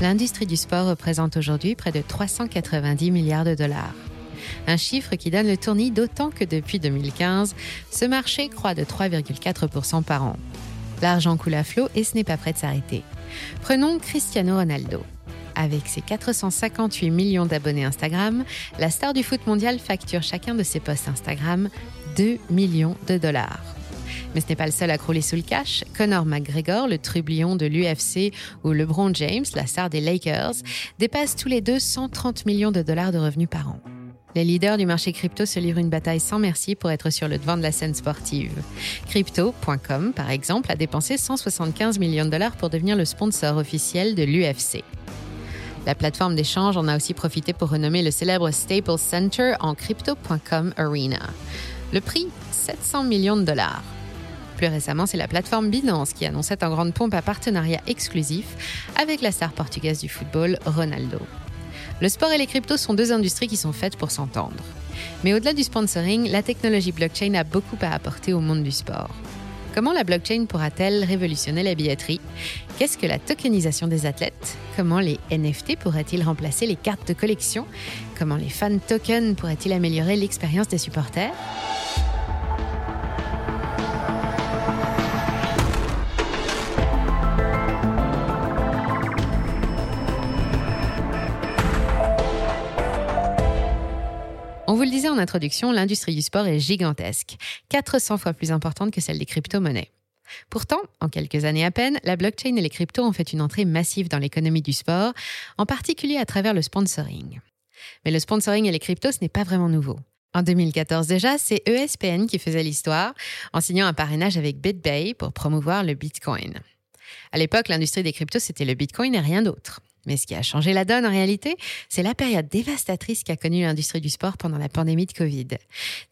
L'industrie du sport représente aujourd'hui près de 390 milliards de dollars. Un chiffre qui donne le tournis d'autant que depuis 2015, ce marché croît de 3,4% par an. L'argent coule à flot et ce n'est pas prêt de s'arrêter. Prenons Cristiano Ronaldo. Avec ses 458 millions d'abonnés Instagram, la star du foot mondial facture chacun de ses posts Instagram 2 millions de dollars. Mais ce n'est pas le seul à crouler sous le cash. Conor McGregor, le trublion de l'UFC, ou LeBron James, la star des Lakers, dépassent tous les deux 130 millions de dollars de revenus par an. Les leaders du marché crypto se livrent une bataille sans merci pour être sur le devant de la scène sportive. Crypto.com, par exemple, a dépensé 175 millions de dollars pour devenir le sponsor officiel de l'UFC. La plateforme d'échange en a aussi profité pour renommer le célèbre Staples Center en Crypto.com Arena. Le prix 700 millions de dollars. Plus récemment, c'est la plateforme Binance qui annonçait en grande pompe un partenariat exclusif avec la star portugaise du football, Ronaldo. Le sport et les cryptos sont deux industries qui sont faites pour s'entendre. Mais au-delà du sponsoring, la technologie blockchain a beaucoup à apporter au monde du sport. Comment la blockchain pourra-t-elle révolutionner la billetterie? Qu'est-ce que la tokenisation des athlètes? Comment les NFT pourraient-ils remplacer les cartes de collection? Comment les fan tokens pourraient-ils améliorer l'expérience des supporters? Disait en introduction, l'industrie du sport est gigantesque, 400 fois plus importante que celle des crypto-monnaies. Pourtant, en quelques années à peine, la blockchain et les cryptos ont fait une entrée massive dans l'économie du sport, en particulier à travers le sponsoring. Mais le sponsoring et les cryptos, ce n'est pas vraiment nouveau. En 2014 déjà, c'est ESPN qui faisait l'histoire en signant un parrainage avec BitBay pour promouvoir le Bitcoin. À l'époque, l'industrie des cryptos, c'était le Bitcoin et rien d'autre. Mais ce qui a changé la donne en réalité, c'est la période dévastatrice qu'a connue l'industrie du sport pendant la pandémie de Covid.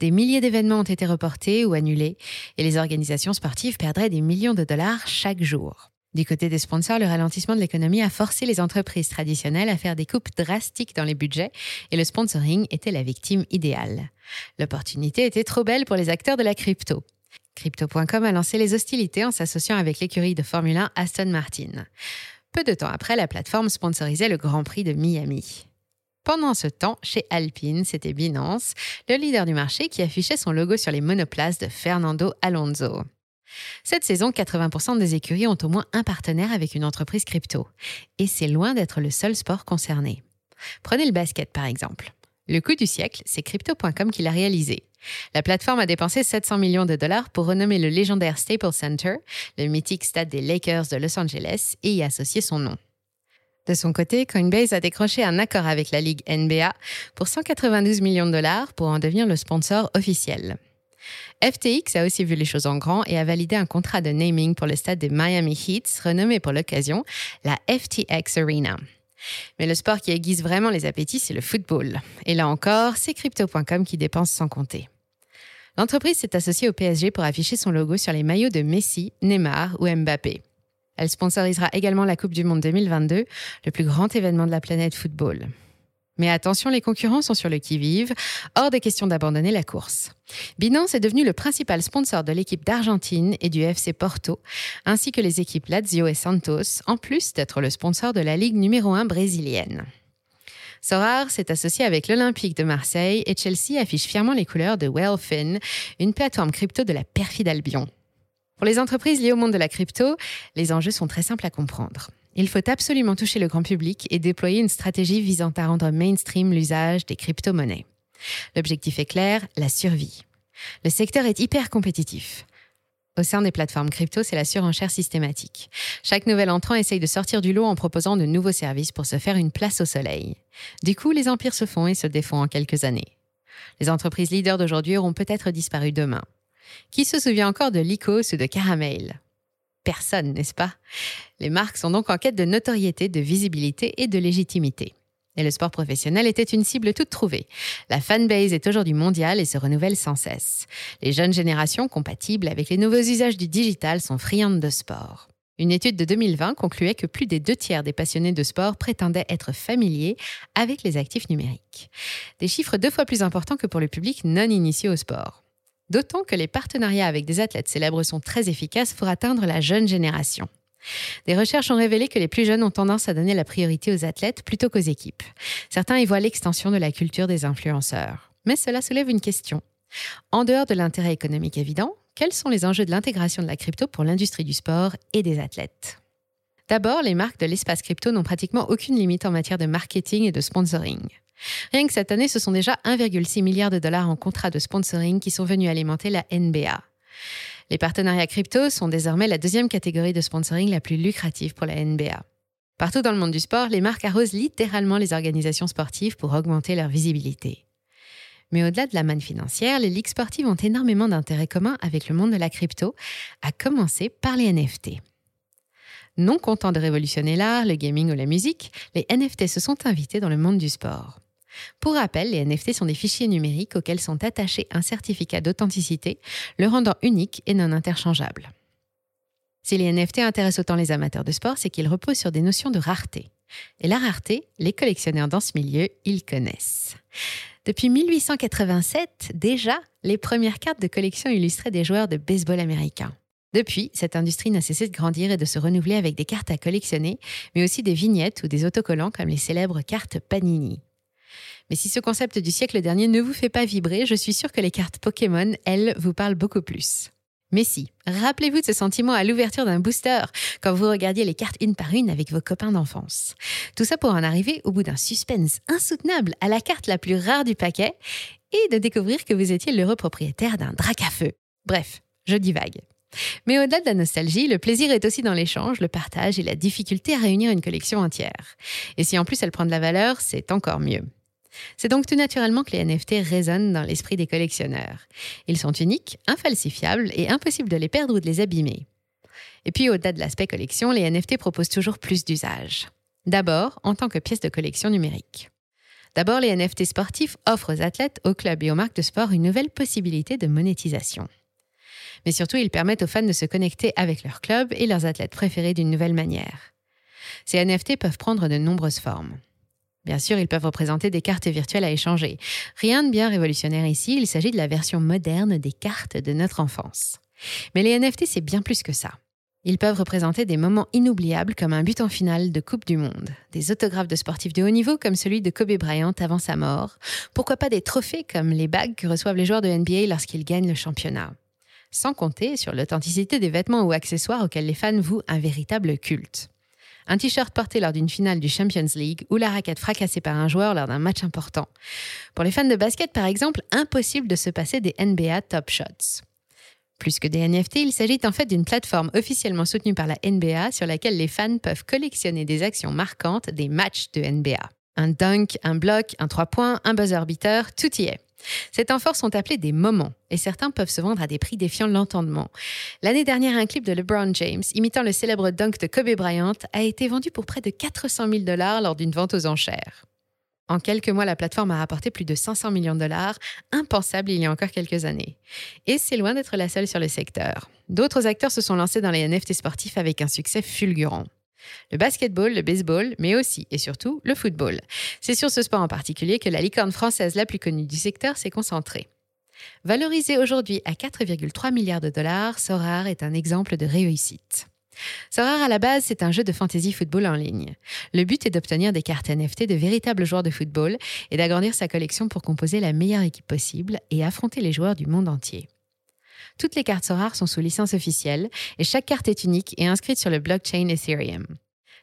Des milliers d'événements ont été reportés ou annulés et les organisations sportives perdraient des millions de dollars chaque jour. Du côté des sponsors, le ralentissement de l'économie a forcé les entreprises traditionnelles à faire des coupes drastiques dans les budgets et le sponsoring était la victime idéale. L'opportunité était trop belle pour les acteurs de la crypto. Crypto.com a lancé les hostilités en s'associant avec l'écurie de Formule 1 Aston Martin. Peu de temps après, la plateforme sponsorisait le Grand Prix de Miami. Pendant ce temps, chez Alpine, c'était Binance, le leader du marché, qui affichait son logo sur les monoplaces de Fernando Alonso. Cette saison, 80% des écuries ont au moins un partenaire avec une entreprise crypto. Et c'est loin d'être le seul sport concerné. Prenez le basket par exemple. Le coup du siècle, c'est Crypto.com qui l'a réalisé. La plateforme a dépensé 700 millions de dollars pour renommer le légendaire Staples Center, le mythique stade des Lakers de Los Angeles, et y associer son nom. De son côté, Coinbase a décroché un accord avec la Ligue NBA pour 192 millions de dollars pour en devenir le sponsor officiel. FTX a aussi vu les choses en grand et a validé un contrat de naming pour le stade des Miami Heats, renommé pour l'occasion la FTX Arena. Mais le sport qui aiguise vraiment les appétits, c'est le football. Et là encore, c'est Crypto.com qui dépense sans compter. L'entreprise s'est associée au PSG pour afficher son logo sur les maillots de Messi, Neymar ou Mbappé. Elle sponsorisera également la Coupe du Monde 2022, le plus grand événement de la planète football. Mais attention, les concurrents sont sur le qui-vive, hors de question d'abandonner la course. Binance est devenu le principal sponsor de l'équipe d'Argentine et du FC Porto, ainsi que les équipes Lazio et Santos, en plus d'être le sponsor de la Ligue numéro 1 brésilienne. Sorar s'est associé avec l'Olympique de Marseille et Chelsea affiche fièrement les couleurs de Wellfin, une plateforme crypto de la perfide Albion. Pour les entreprises liées au monde de la crypto, les enjeux sont très simples à comprendre. Il faut absolument toucher le grand public et déployer une stratégie visant à rendre mainstream l'usage des crypto-monnaies. L'objectif est clair, la survie. Le secteur est hyper compétitif. Au sein des plateformes crypto, c'est la surenchère systématique. Chaque nouvel entrant essaye de sortir du lot en proposant de nouveaux services pour se faire une place au soleil. Du coup, les empires se font et se défont en quelques années. Les entreprises leaders d'aujourd'hui auront peut-être disparu demain. Qui se souvient encore de Lycos ou de Caramel? Personne, n'est-ce pas? Les marques sont donc en quête de notoriété, de visibilité et de légitimité. Et le sport professionnel était une cible toute trouvée. La fanbase est aujourd'hui mondiale et se renouvelle sans cesse. Les jeunes générations compatibles avec les nouveaux usages du digital sont friandes de sport. Une étude de 2020 concluait que plus des deux tiers des passionnés de sport prétendaient être familiers avec les actifs numériques. Des chiffres deux fois plus importants que pour le public non initié au sport. D'autant que les partenariats avec des athlètes célèbres sont très efficaces pour atteindre la jeune génération. Des recherches ont révélé que les plus jeunes ont tendance à donner la priorité aux athlètes plutôt qu'aux équipes. Certains y voient l'extension de la culture des influenceurs. Mais cela soulève une question. En dehors de l'intérêt économique évident, quels sont les enjeux de l'intégration de la crypto pour l'industrie du sport et des athlètes? D'abord, les marques de l'espace crypto n'ont pratiquement aucune limite en matière de marketing et de sponsoring. Rien que cette année, ce sont déjà 1,6 milliard de dollars en contrats de sponsoring qui sont venus alimenter la NBA. Les partenariats crypto sont désormais la deuxième catégorie de sponsoring la plus lucrative pour la NBA. Partout dans le monde du sport, les marques arrosent littéralement les organisations sportives pour augmenter leur visibilité. Mais au-delà de la manne financière, les ligues sportives ont énormément d'intérêts communs avec le monde de la crypto, à commencer par les NFT. Non contents de révolutionner l'art, le gaming ou la musique, les NFT se sont invités dans le monde du sport. Pour rappel, les NFT sont des fichiers numériques auxquels sont attachés un certificat d'authenticité, le rendant unique et non interchangeable. Si les NFT intéressent autant les amateurs de sport, c'est qu'ils reposent sur des notions de rareté. Et la rareté, les collectionneurs dans ce milieu, ils connaissent. Depuis 1887, déjà, les premières cartes de collection illustraient des joueurs de baseball américains. Depuis, cette industrie n'a cessé de grandir et de se renouveler avec des cartes à collectionner, mais aussi des vignettes ou des autocollants comme les célèbres cartes Panini. Mais si ce concept du siècle dernier ne vous fait pas vibrer, je suis sûre que les cartes Pokémon, elles, vous parlent beaucoup plus. Mais si, rappelez-vous de ce sentiment à l'ouverture d'un booster quand vous regardiez les cartes une par une avec vos copains d'enfance. Tout ça pour en arriver au bout d'un suspense insoutenable à la carte la plus rare du paquet et de découvrir que vous étiez l'heureux propriétaire d'un drac à feu. Bref, je divague. Mais au-delà de la nostalgie, le plaisir est aussi dans l'échange, le partage et la difficulté à réunir une collection entière. Et si en plus elle prend de la valeur, c'est encore mieux. C'est donc tout naturellement que les NFT résonnent dans l'esprit des collectionneurs. Ils sont uniques, infalsifiables et impossible de les perdre ou de les abîmer. Et puis au-delà de l'aspect collection, les NFT proposent toujours plus d'usages. D'abord, en tant que pièce de collection numérique. D'abord, les NFT sportifs offrent aux athlètes, aux clubs et aux marques de sport une nouvelle possibilité de monétisation. Mais surtout, ils permettent aux fans de se connecter avec leurs clubs et leurs athlètes préférés d'une nouvelle manière. Ces NFT peuvent prendre de nombreuses formes. Bien sûr, ils peuvent représenter des cartes virtuelles à échanger. Rien de bien révolutionnaire ici, il s'agit de la version moderne des cartes de notre enfance. Mais les NFT, c'est bien plus que ça. Ils peuvent représenter des moments inoubliables comme un but en finale de Coupe du Monde, des autographes de sportifs de haut niveau comme celui de Kobe Bryant avant sa mort, pourquoi pas des trophées comme les bagues que reçoivent les joueurs de NBA lorsqu'ils gagnent le championnat. Sans compter sur l'authenticité des vêtements ou accessoires auxquels les fans vouent un véritable culte un t-shirt porté lors d'une finale du Champions League ou la raquette fracassée par un joueur lors d'un match important. Pour les fans de basket, par exemple, impossible de se passer des NBA Top Shots. Plus que des NFT, il s'agit en fait d'une plateforme officiellement soutenue par la NBA sur laquelle les fans peuvent collectionner des actions marquantes des matchs de NBA. Un dunk, un bloc, un 3 points, un buzzer beater, tout y est. Ces temps forts sont appelés des moments et certains peuvent se vendre à des prix défiant l'entendement. L'année dernière, un clip de LeBron James imitant le célèbre dunk de Kobe Bryant a été vendu pour près de 400 000 dollars lors d'une vente aux enchères. En quelques mois, la plateforme a rapporté plus de 500 millions de dollars, impensable il y a encore quelques années. Et c'est loin d'être la seule sur le secteur. D'autres acteurs se sont lancés dans les NFT sportifs avec un succès fulgurant le basketball, le baseball, mais aussi et surtout le football. C'est sur ce sport en particulier que la licorne française la plus connue du secteur s'est concentrée. Valorisé aujourd'hui à 4,3 milliards de dollars, Sorare est un exemple de réussite. Sorare à la base, c'est un jeu de fantasy football en ligne. Le but est d'obtenir des cartes NFT de véritables joueurs de football et d'agrandir sa collection pour composer la meilleure équipe possible et affronter les joueurs du monde entier. Toutes les cartes rares sont sous licence officielle et chaque carte est unique et inscrite sur le blockchain Ethereum.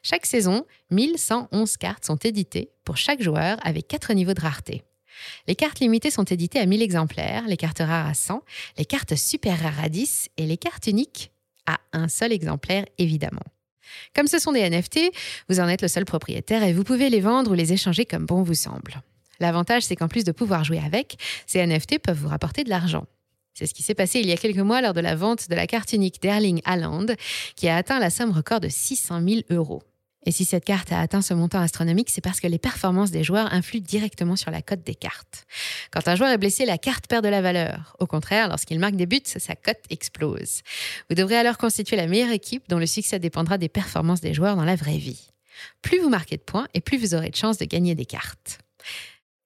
Chaque saison, 1111 cartes sont éditées pour chaque joueur avec quatre niveaux de rareté. Les cartes limitées sont éditées à 1000 exemplaires, les cartes rares à 100, les cartes super rares à 10 et les cartes uniques à un seul exemplaire évidemment. Comme ce sont des NFT, vous en êtes le seul propriétaire et vous pouvez les vendre ou les échanger comme bon vous semble. L'avantage, c'est qu'en plus de pouvoir jouer avec, ces NFT peuvent vous rapporter de l'argent. C'est ce qui s'est passé il y a quelques mois lors de la vente de la carte unique d'Erling Haaland, qui a atteint la somme record de 600 000 euros. Et si cette carte a atteint ce montant astronomique, c'est parce que les performances des joueurs influent directement sur la cote des cartes. Quand un joueur est blessé, la carte perd de la valeur. Au contraire, lorsqu'il marque des buts, sa cote explose. Vous devrez alors constituer la meilleure équipe dont le succès dépendra des performances des joueurs dans la vraie vie. Plus vous marquez de points et plus vous aurez de chances de gagner des cartes.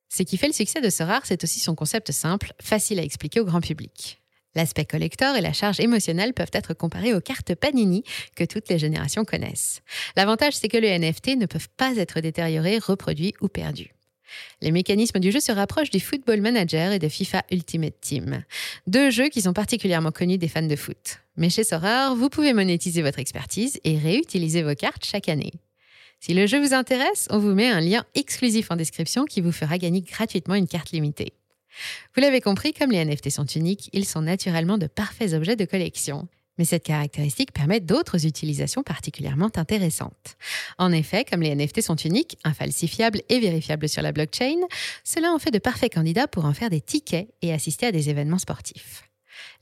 Ce qui fait le succès de ce rare, c'est aussi son concept simple, facile à expliquer au grand public. L'aspect collector et la charge émotionnelle peuvent être comparés aux cartes Panini que toutes les générations connaissent. L'avantage, c'est que les NFT ne peuvent pas être détériorés, reproduits ou perdus. Les mécanismes du jeu se rapprochent du Football Manager et de FIFA Ultimate Team, deux jeux qui sont particulièrement connus des fans de foot. Mais chez Sorare, vous pouvez monétiser votre expertise et réutiliser vos cartes chaque année. Si le jeu vous intéresse, on vous met un lien exclusif en description qui vous fera gagner gratuitement une carte limitée. Vous l'avez compris, comme les NFT sont uniques, ils sont naturellement de parfaits objets de collection. Mais cette caractéristique permet d'autres utilisations particulièrement intéressantes. En effet, comme les NFT sont uniques, infalsifiables et vérifiables sur la blockchain, cela en fait de parfaits candidats pour en faire des tickets et assister à des événements sportifs.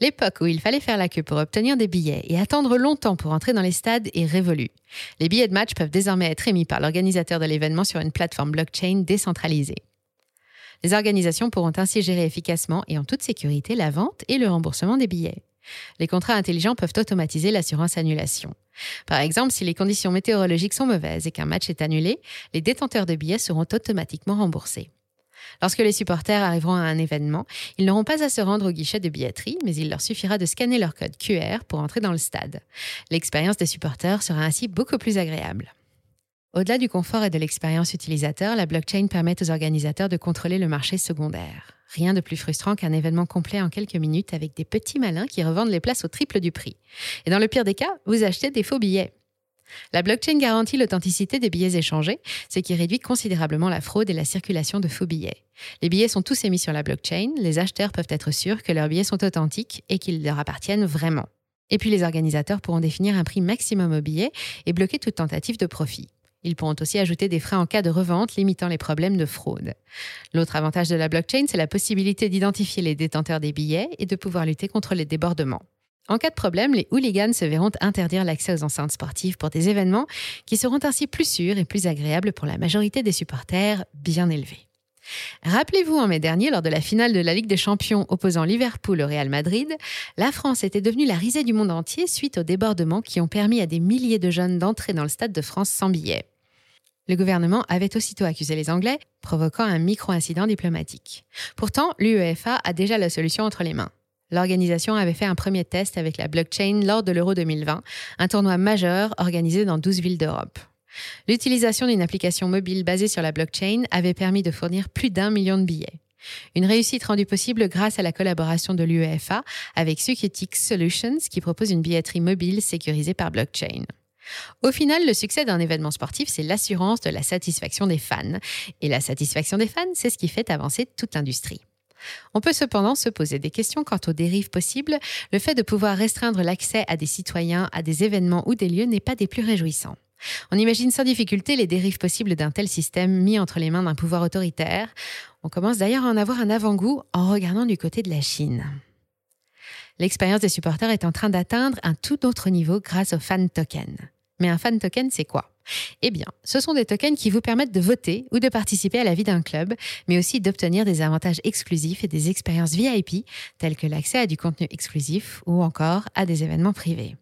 L'époque où il fallait faire la queue pour obtenir des billets et attendre longtemps pour entrer dans les stades est révolue. Les billets de match peuvent désormais être émis par l'organisateur de l'événement sur une plateforme blockchain décentralisée. Les organisations pourront ainsi gérer efficacement et en toute sécurité la vente et le remboursement des billets. Les contrats intelligents peuvent automatiser l'assurance annulation. Par exemple, si les conditions météorologiques sont mauvaises et qu'un match est annulé, les détenteurs de billets seront automatiquement remboursés. Lorsque les supporters arriveront à un événement, ils n'auront pas à se rendre au guichet de billetterie, mais il leur suffira de scanner leur code QR pour entrer dans le stade. L'expérience des supporters sera ainsi beaucoup plus agréable. Au-delà du confort et de l'expérience utilisateur, la blockchain permet aux organisateurs de contrôler le marché secondaire. Rien de plus frustrant qu'un événement complet en quelques minutes avec des petits malins qui revendent les places au triple du prix. Et dans le pire des cas, vous achetez des faux billets. La blockchain garantit l'authenticité des billets échangés, ce qui réduit considérablement la fraude et la circulation de faux billets. Les billets sont tous émis sur la blockchain, les acheteurs peuvent être sûrs que leurs billets sont authentiques et qu'ils leur appartiennent vraiment. Et puis les organisateurs pourront définir un prix maximum au billet et bloquer toute tentative de profit. Ils pourront aussi ajouter des frais en cas de revente, limitant les problèmes de fraude. L'autre avantage de la blockchain, c'est la possibilité d'identifier les détenteurs des billets et de pouvoir lutter contre les débordements. En cas de problème, les hooligans se verront interdire l'accès aux enceintes sportives pour des événements qui seront ainsi plus sûrs et plus agréables pour la majorité des supporters bien élevés. Rappelez-vous, en mai dernier, lors de la finale de la Ligue des Champions opposant Liverpool au Real Madrid, la France était devenue la risée du monde entier suite aux débordements qui ont permis à des milliers de jeunes d'entrer dans le Stade de France sans billets. Le gouvernement avait aussitôt accusé les Anglais, provoquant un micro-incident diplomatique. Pourtant, l'UEFA a déjà la solution entre les mains. L'organisation avait fait un premier test avec la blockchain lors de l'Euro 2020, un tournoi majeur organisé dans 12 villes d'Europe. L'utilisation d'une application mobile basée sur la blockchain avait permis de fournir plus d'un million de billets. Une réussite rendue possible grâce à la collaboration de l'UEFA avec Security Solutions qui propose une billetterie mobile sécurisée par blockchain. Au final, le succès d'un événement sportif, c'est l'assurance de la satisfaction des fans. Et la satisfaction des fans, c'est ce qui fait avancer toute l'industrie. On peut cependant se poser des questions quant aux dérives possibles. Le fait de pouvoir restreindre l'accès à des citoyens à des événements ou des lieux n'est pas des plus réjouissants. On imagine sans difficulté les dérives possibles d'un tel système mis entre les mains d'un pouvoir autoritaire. On commence d'ailleurs à en avoir un avant-goût en regardant du côté de la Chine. L'expérience des supporters est en train d'atteindre un tout autre niveau grâce aux fan tokens. Mais un fan token, c'est quoi? Eh bien, ce sont des tokens qui vous permettent de voter ou de participer à la vie d'un club, mais aussi d'obtenir des avantages exclusifs et des expériences VIP, telles que l'accès à du contenu exclusif ou encore à des événements privés.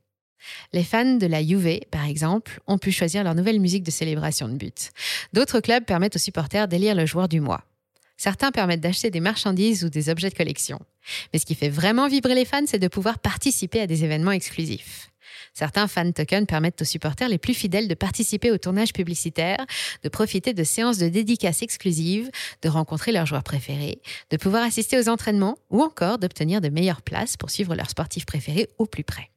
Les fans de la Juve, par exemple, ont pu choisir leur nouvelle musique de célébration de but. D'autres clubs permettent aux supporters d'élire le joueur du mois. Certains permettent d'acheter des marchandises ou des objets de collection. Mais ce qui fait vraiment vibrer les fans, c'est de pouvoir participer à des événements exclusifs. Certains fan tokens permettent aux supporters les plus fidèles de participer au tournage publicitaire, de profiter de séances de dédicaces exclusives, de rencontrer leurs joueurs préférés, de pouvoir assister aux entraînements ou encore d'obtenir de meilleures places pour suivre leurs sportifs préférés au plus près.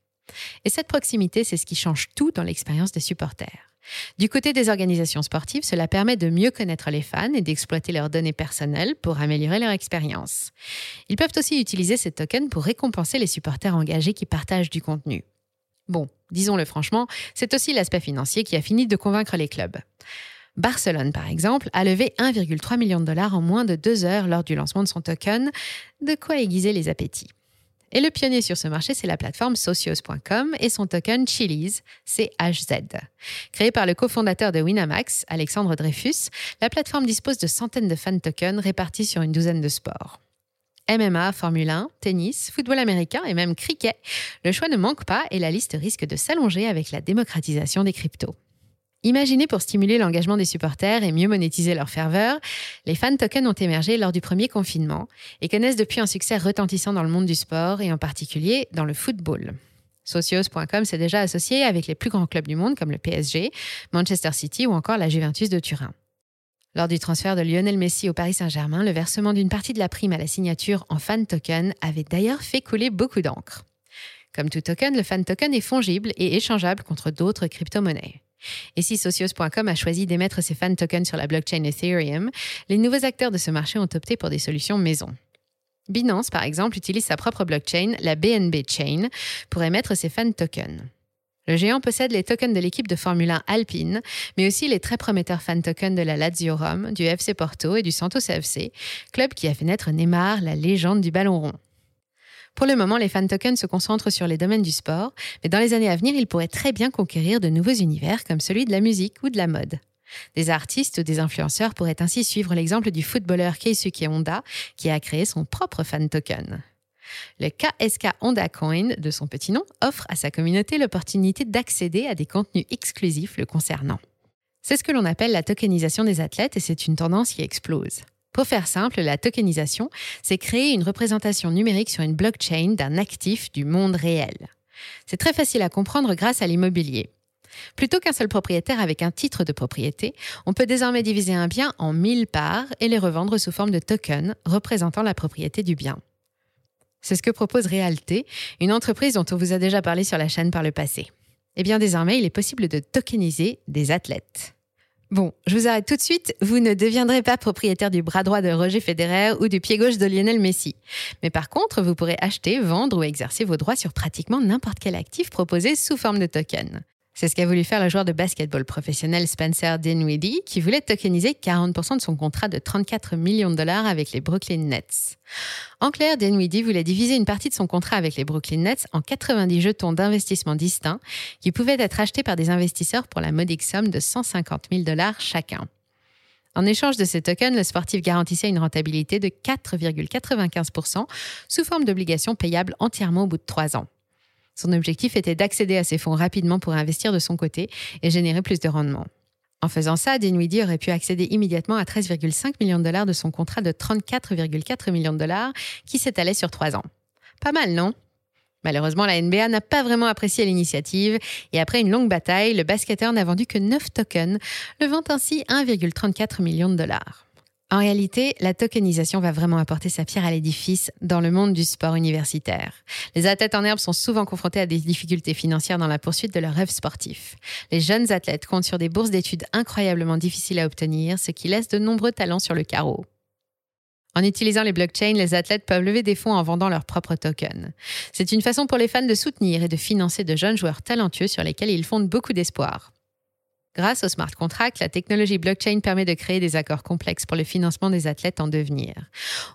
Et cette proximité, c'est ce qui change tout dans l'expérience des supporters. Du côté des organisations sportives, cela permet de mieux connaître les fans et d'exploiter leurs données personnelles pour améliorer leur expérience. Ils peuvent aussi utiliser ces tokens pour récompenser les supporters engagés qui partagent du contenu. Bon, disons-le franchement, c'est aussi l'aspect financier qui a fini de convaincre les clubs. Barcelone, par exemple, a levé 1,3 million de dollars en moins de deux heures lors du lancement de son token, de quoi aiguiser les appétits. Et le pionnier sur ce marché, c'est la plateforme socios.com et son token Chili's, CHZ. Créé par le cofondateur de Winamax, Alexandre Dreyfus, la plateforme dispose de centaines de fan tokens répartis sur une douzaine de sports. MMA, Formule 1, tennis, football américain et même cricket. Le choix ne manque pas et la liste risque de s'allonger avec la démocratisation des cryptos. Imaginez pour stimuler l'engagement des supporters et mieux monétiser leur ferveur, les fan tokens ont émergé lors du premier confinement et connaissent depuis un succès retentissant dans le monde du sport et en particulier dans le football. Socios.com s'est déjà associé avec les plus grands clubs du monde comme le PSG, Manchester City ou encore la Juventus de Turin. Lors du transfert de Lionel Messi au Paris Saint-Germain, le versement d'une partie de la prime à la signature en fan token avait d'ailleurs fait couler beaucoup d'encre. Comme tout token, le fan token est fongible et échangeable contre d'autres crypto-monnaies. Et si Socios.com a choisi d'émettre ses fan tokens sur la blockchain Ethereum, les nouveaux acteurs de ce marché ont opté pour des solutions maison. Binance, par exemple, utilise sa propre blockchain, la BNB Chain, pour émettre ses fan tokens. Le géant possède les tokens de l'équipe de Formule 1 Alpine, mais aussi les très prometteurs fan tokens de la Lazio Rome, du FC Porto et du Santos FC, club qui a fait naître Neymar, la légende du ballon rond. Pour le moment, les fan tokens se concentrent sur les domaines du sport, mais dans les années à venir, ils pourraient très bien conquérir de nouveaux univers comme celui de la musique ou de la mode. Des artistes ou des influenceurs pourraient ainsi suivre l'exemple du footballeur Keisuke Honda, qui a créé son propre fan token. Le KSK Honda Coin, de son petit nom, offre à sa communauté l'opportunité d'accéder à des contenus exclusifs le concernant. C'est ce que l'on appelle la tokenisation des athlètes et c'est une tendance qui explose. Pour faire simple, la tokenisation, c'est créer une représentation numérique sur une blockchain d'un actif du monde réel. C'est très facile à comprendre grâce à l'immobilier. Plutôt qu'un seul propriétaire avec un titre de propriété, on peut désormais diviser un bien en 1000 parts et les revendre sous forme de tokens représentant la propriété du bien. C'est ce que propose Realté, une entreprise dont on vous a déjà parlé sur la chaîne par le passé. Eh bien désormais, il est possible de tokeniser des athlètes. Bon, je vous arrête tout de suite. Vous ne deviendrez pas propriétaire du bras droit de Roger Federer ou du pied gauche de Lionel Messi. Mais par contre, vous pourrez acheter, vendre ou exercer vos droits sur pratiquement n'importe quel actif proposé sous forme de token. C'est ce qu'a voulu faire le joueur de basketball professionnel Spencer Dinwiddie, qui voulait tokeniser 40% de son contrat de 34 millions de dollars avec les Brooklyn Nets. En clair, Dinwiddie voulait diviser une partie de son contrat avec les Brooklyn Nets en 90 jetons d'investissement distincts qui pouvaient être achetés par des investisseurs pour la modique somme de 150 000 dollars chacun. En échange de ces tokens, le sportif garantissait une rentabilité de 4,95% sous forme d'obligations payables entièrement au bout de trois ans. Son objectif était d'accéder à ces fonds rapidement pour investir de son côté et générer plus de rendement. En faisant ça, Dinwiddie aurait pu accéder immédiatement à 13,5 millions de dollars de son contrat de 34,4 millions de dollars qui s'étalait sur trois ans. Pas mal, non? Malheureusement, la NBA n'a pas vraiment apprécié l'initiative et après une longue bataille, le basketteur n'a vendu que 9 tokens, levant ainsi 1,34 million de dollars. En réalité, la tokenisation va vraiment apporter sa pierre à l'édifice dans le monde du sport universitaire. Les athlètes en herbe sont souvent confrontés à des difficultés financières dans la poursuite de leurs rêves sportifs. Les jeunes athlètes comptent sur des bourses d'études incroyablement difficiles à obtenir, ce qui laisse de nombreux talents sur le carreau. En utilisant les blockchains, les athlètes peuvent lever des fonds en vendant leurs propres tokens. C'est une façon pour les fans de soutenir et de financer de jeunes joueurs talentueux sur lesquels ils fondent beaucoup d'espoir. Grâce au smart contract, la technologie blockchain permet de créer des accords complexes pour le financement des athlètes en devenir.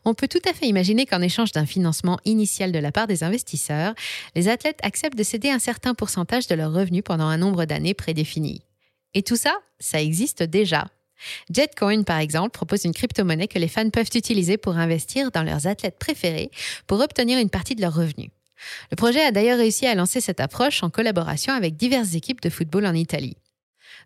On peut tout à fait imaginer qu'en échange d'un financement initial de la part des investisseurs, les athlètes acceptent de céder un certain pourcentage de leurs revenus pendant un nombre d'années prédéfini. Et tout ça, ça existe déjà. Jetcoin, par exemple, propose une crypto-monnaie que les fans peuvent utiliser pour investir dans leurs athlètes préférés pour obtenir une partie de leurs revenus. Le projet a d'ailleurs réussi à lancer cette approche en collaboration avec diverses équipes de football en Italie.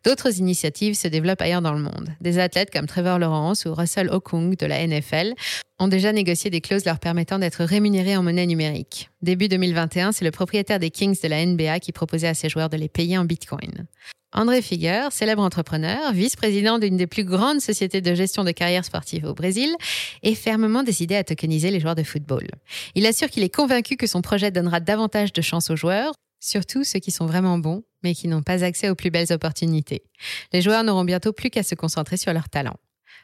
D'autres initiatives se développent ailleurs dans le monde. Des athlètes comme Trevor Lawrence ou Russell Okung de la NFL ont déjà négocié des clauses leur permettant d'être rémunérés en monnaie numérique. Début 2021, c'est le propriétaire des Kings de la NBA qui proposait à ses joueurs de les payer en Bitcoin. André Figuer, célèbre entrepreneur, vice-président d'une des plus grandes sociétés de gestion de carrière sportive au Brésil, est fermement décidé à tokeniser les joueurs de football. Il assure qu'il est convaincu que son projet donnera davantage de chance aux joueurs, surtout ceux qui sont vraiment bons, mais qui n'ont pas accès aux plus belles opportunités. Les joueurs n'auront bientôt plus qu'à se concentrer sur leurs talents.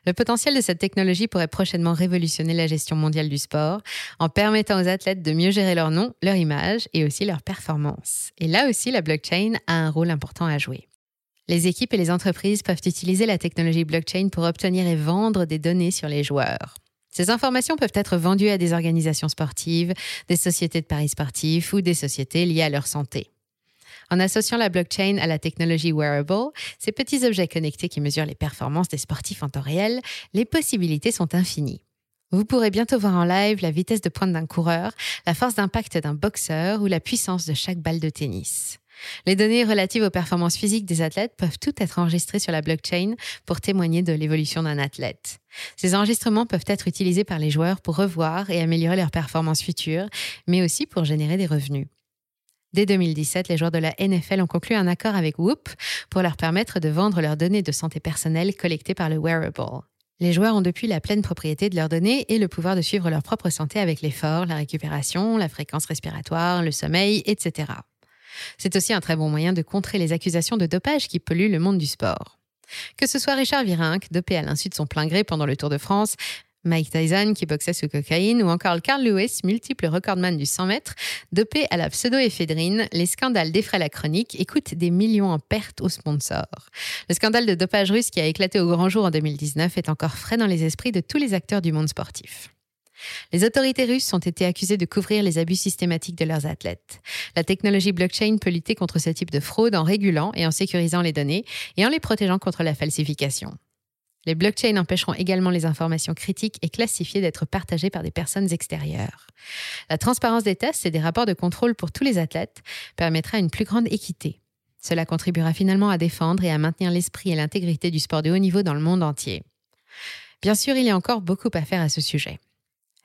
Le potentiel de cette technologie pourrait prochainement révolutionner la gestion mondiale du sport en permettant aux athlètes de mieux gérer leur nom, leur image et aussi leur performance. Et là aussi, la blockchain a un rôle important à jouer. Les équipes et les entreprises peuvent utiliser la technologie blockchain pour obtenir et vendre des données sur les joueurs. Ces informations peuvent être vendues à des organisations sportives, des sociétés de paris sportifs ou des sociétés liées à leur santé. En associant la blockchain à la technologie wearable, ces petits objets connectés qui mesurent les performances des sportifs en temps réel, les possibilités sont infinies. Vous pourrez bientôt voir en live la vitesse de pointe d'un coureur, la force d'impact d'un boxeur ou la puissance de chaque balle de tennis. Les données relatives aux performances physiques des athlètes peuvent toutes être enregistrées sur la blockchain pour témoigner de l'évolution d'un athlète. Ces enregistrements peuvent être utilisés par les joueurs pour revoir et améliorer leurs performances futures, mais aussi pour générer des revenus. Dès 2017, les joueurs de la NFL ont conclu un accord avec Whoop pour leur permettre de vendre leurs données de santé personnelle collectées par le wearable. Les joueurs ont depuis la pleine propriété de leurs données et le pouvoir de suivre leur propre santé avec l'effort, la récupération, la fréquence respiratoire, le sommeil, etc. C'est aussi un très bon moyen de contrer les accusations de dopage qui polluent le monde du sport. Que ce soit Richard Virenque, dopé à l'insu de son plein gré pendant le Tour de France, Mike Tyson qui boxait sous cocaïne ou encore Carl Lewis, multiple recordman du 100 mètres, dopé à la pseudoéphédrine, les scandales défraient la chronique et coûtent des millions en pertes aux sponsors. Le scandale de dopage russe qui a éclaté au grand jour en 2019 est encore frais dans les esprits de tous les acteurs du monde sportif. Les autorités russes ont été accusées de couvrir les abus systématiques de leurs athlètes. La technologie blockchain peut lutter contre ce type de fraude en régulant et en sécurisant les données et en les protégeant contre la falsification. Les blockchains empêcheront également les informations critiques et classifiées d'être partagées par des personnes extérieures. La transparence des tests et des rapports de contrôle pour tous les athlètes permettra une plus grande équité. Cela contribuera finalement à défendre et à maintenir l'esprit et l'intégrité du sport de haut niveau dans le monde entier. Bien sûr, il y a encore beaucoup à faire à ce sujet.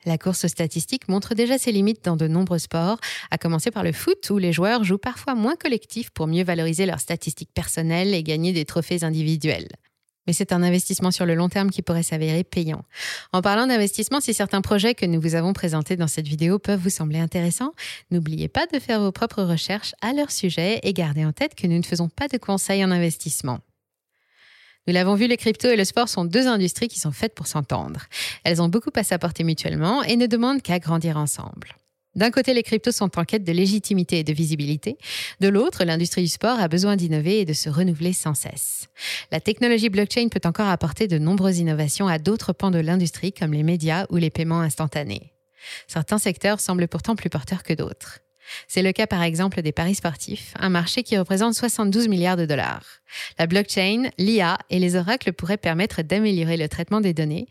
La course statistique montre déjà ses limites dans de nombreux sports, à commencer par le foot où les joueurs jouent parfois moins collectif pour mieux valoriser leurs statistiques personnelles et gagner des trophées individuels. Mais c'est un investissement sur le long terme qui pourrait s'avérer payant. En parlant d'investissement, si certains projets que nous vous avons présentés dans cette vidéo peuvent vous sembler intéressants, n'oubliez pas de faire vos propres recherches à leur sujet et gardez en tête que nous ne faisons pas de conseils en investissement. Nous l'avons vu, les crypto et le sport sont deux industries qui sont faites pour s'entendre. Elles ont beaucoup à s'apporter mutuellement et ne demandent qu'à grandir ensemble. D'un côté, les cryptos sont en quête de légitimité et de visibilité. De l'autre, l'industrie du sport a besoin d'innover et de se renouveler sans cesse. La technologie blockchain peut encore apporter de nombreuses innovations à d'autres pans de l'industrie comme les médias ou les paiements instantanés. Certains secteurs semblent pourtant plus porteurs que d'autres. C'est le cas par exemple des paris sportifs, un marché qui représente 72 milliards de dollars. La blockchain, l'IA et les oracles pourraient permettre d'améliorer le traitement des données,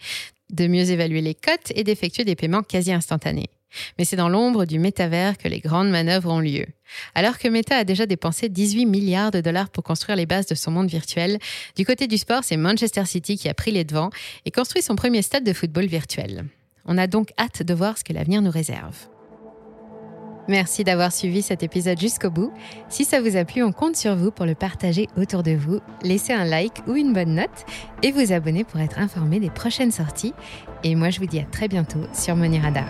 de mieux évaluer les cotes et d'effectuer des paiements quasi instantanés. Mais c'est dans l'ombre du métavers que les grandes manœuvres ont lieu. Alors que Meta a déjà dépensé 18 milliards de dollars pour construire les bases de son monde virtuel, du côté du sport, c'est Manchester City qui a pris les devants et construit son premier stade de football virtuel. On a donc hâte de voir ce que l'avenir nous réserve. Merci d'avoir suivi cet épisode jusqu'au bout. Si ça vous a plu, on compte sur vous pour le partager autour de vous, laisser un like ou une bonne note et vous abonner pour être informé des prochaines sorties. Et moi, je vous dis à très bientôt sur Money Radar.